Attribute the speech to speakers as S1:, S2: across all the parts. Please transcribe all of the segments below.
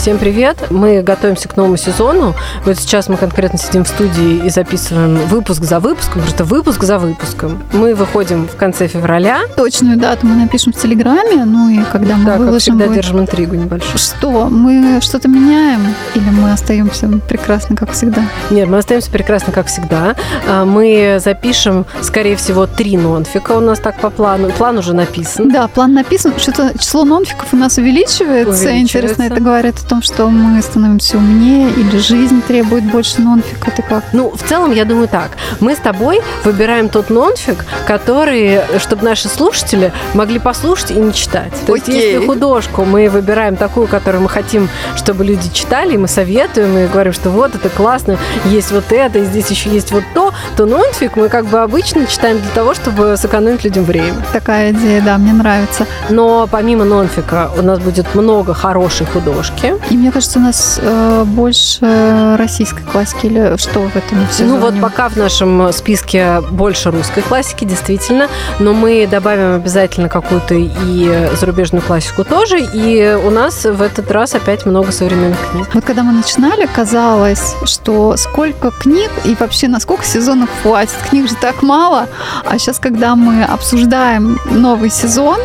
S1: Всем привет! Мы готовимся к новому сезону. Вот сейчас мы конкретно сидим в студии и записываем выпуск за выпуском, просто выпуск за выпуском. Мы выходим в конце февраля.
S2: Точную дату мы напишем в Телеграме, ну и когда мы
S1: да,
S2: выложим...
S1: как всегда,
S2: будет...
S1: держим интригу небольшую.
S2: Что? Мы что-то меняем? Или мы остаемся прекрасно, как всегда?
S1: Нет, мы остаемся прекрасно, как всегда. А, мы запишем, скорее всего, три нонфика у нас так по плану. План уже написан.
S2: Да, план написан. Что-то число нонфиков у нас увеличивается. увеличивается. Интересно, это говорит о том, что мы становимся умнее или жизнь требует больше нонфика? Ты как?
S1: Ну, в целом, я думаю так. Мы с тобой выбираем тот нонфик, который, чтобы наши слушатели могли послушать и не читать. То Окей. есть, если художку мы выбираем такую, которую мы хотим, чтобы люди читали, и мы советуем, и говорим, что вот, это классно, есть вот это, и здесь еще есть вот то, то нонфик мы как бы обычно читаем для того, чтобы сэкономить людям время.
S2: Такая идея, да, мне нравится.
S1: Но помимо нонфика у нас будет много хорошей художки.
S2: И мне кажется, у нас э, больше российской классики или что в этом сезоне?
S1: Ну вот пока в нашем списке больше русской классики, действительно, но мы добавим обязательно какую-то и зарубежную классику тоже, и у нас в этот раз опять много современных книг.
S2: Вот когда мы начинали, казалось, что сколько книг и вообще на сколько сезонов хватит. Книг же так мало, а сейчас, когда мы обсуждаем новый сезон,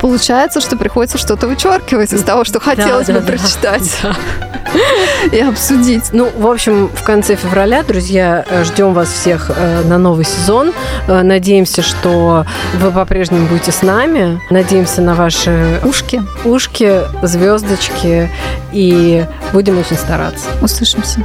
S2: получается, что приходится что-то вычеркивать из того, что хотелось да, бы да, прочитать. Да. и обсудить.
S1: Ну, в общем, в конце февраля, друзья, э, ждем вас всех э, на новый сезон. Э, надеемся, что вы по-прежнему будете с нами. Надеемся на ваши
S2: ушки,
S1: ушки, звездочки и будем очень стараться.
S2: Услышимся.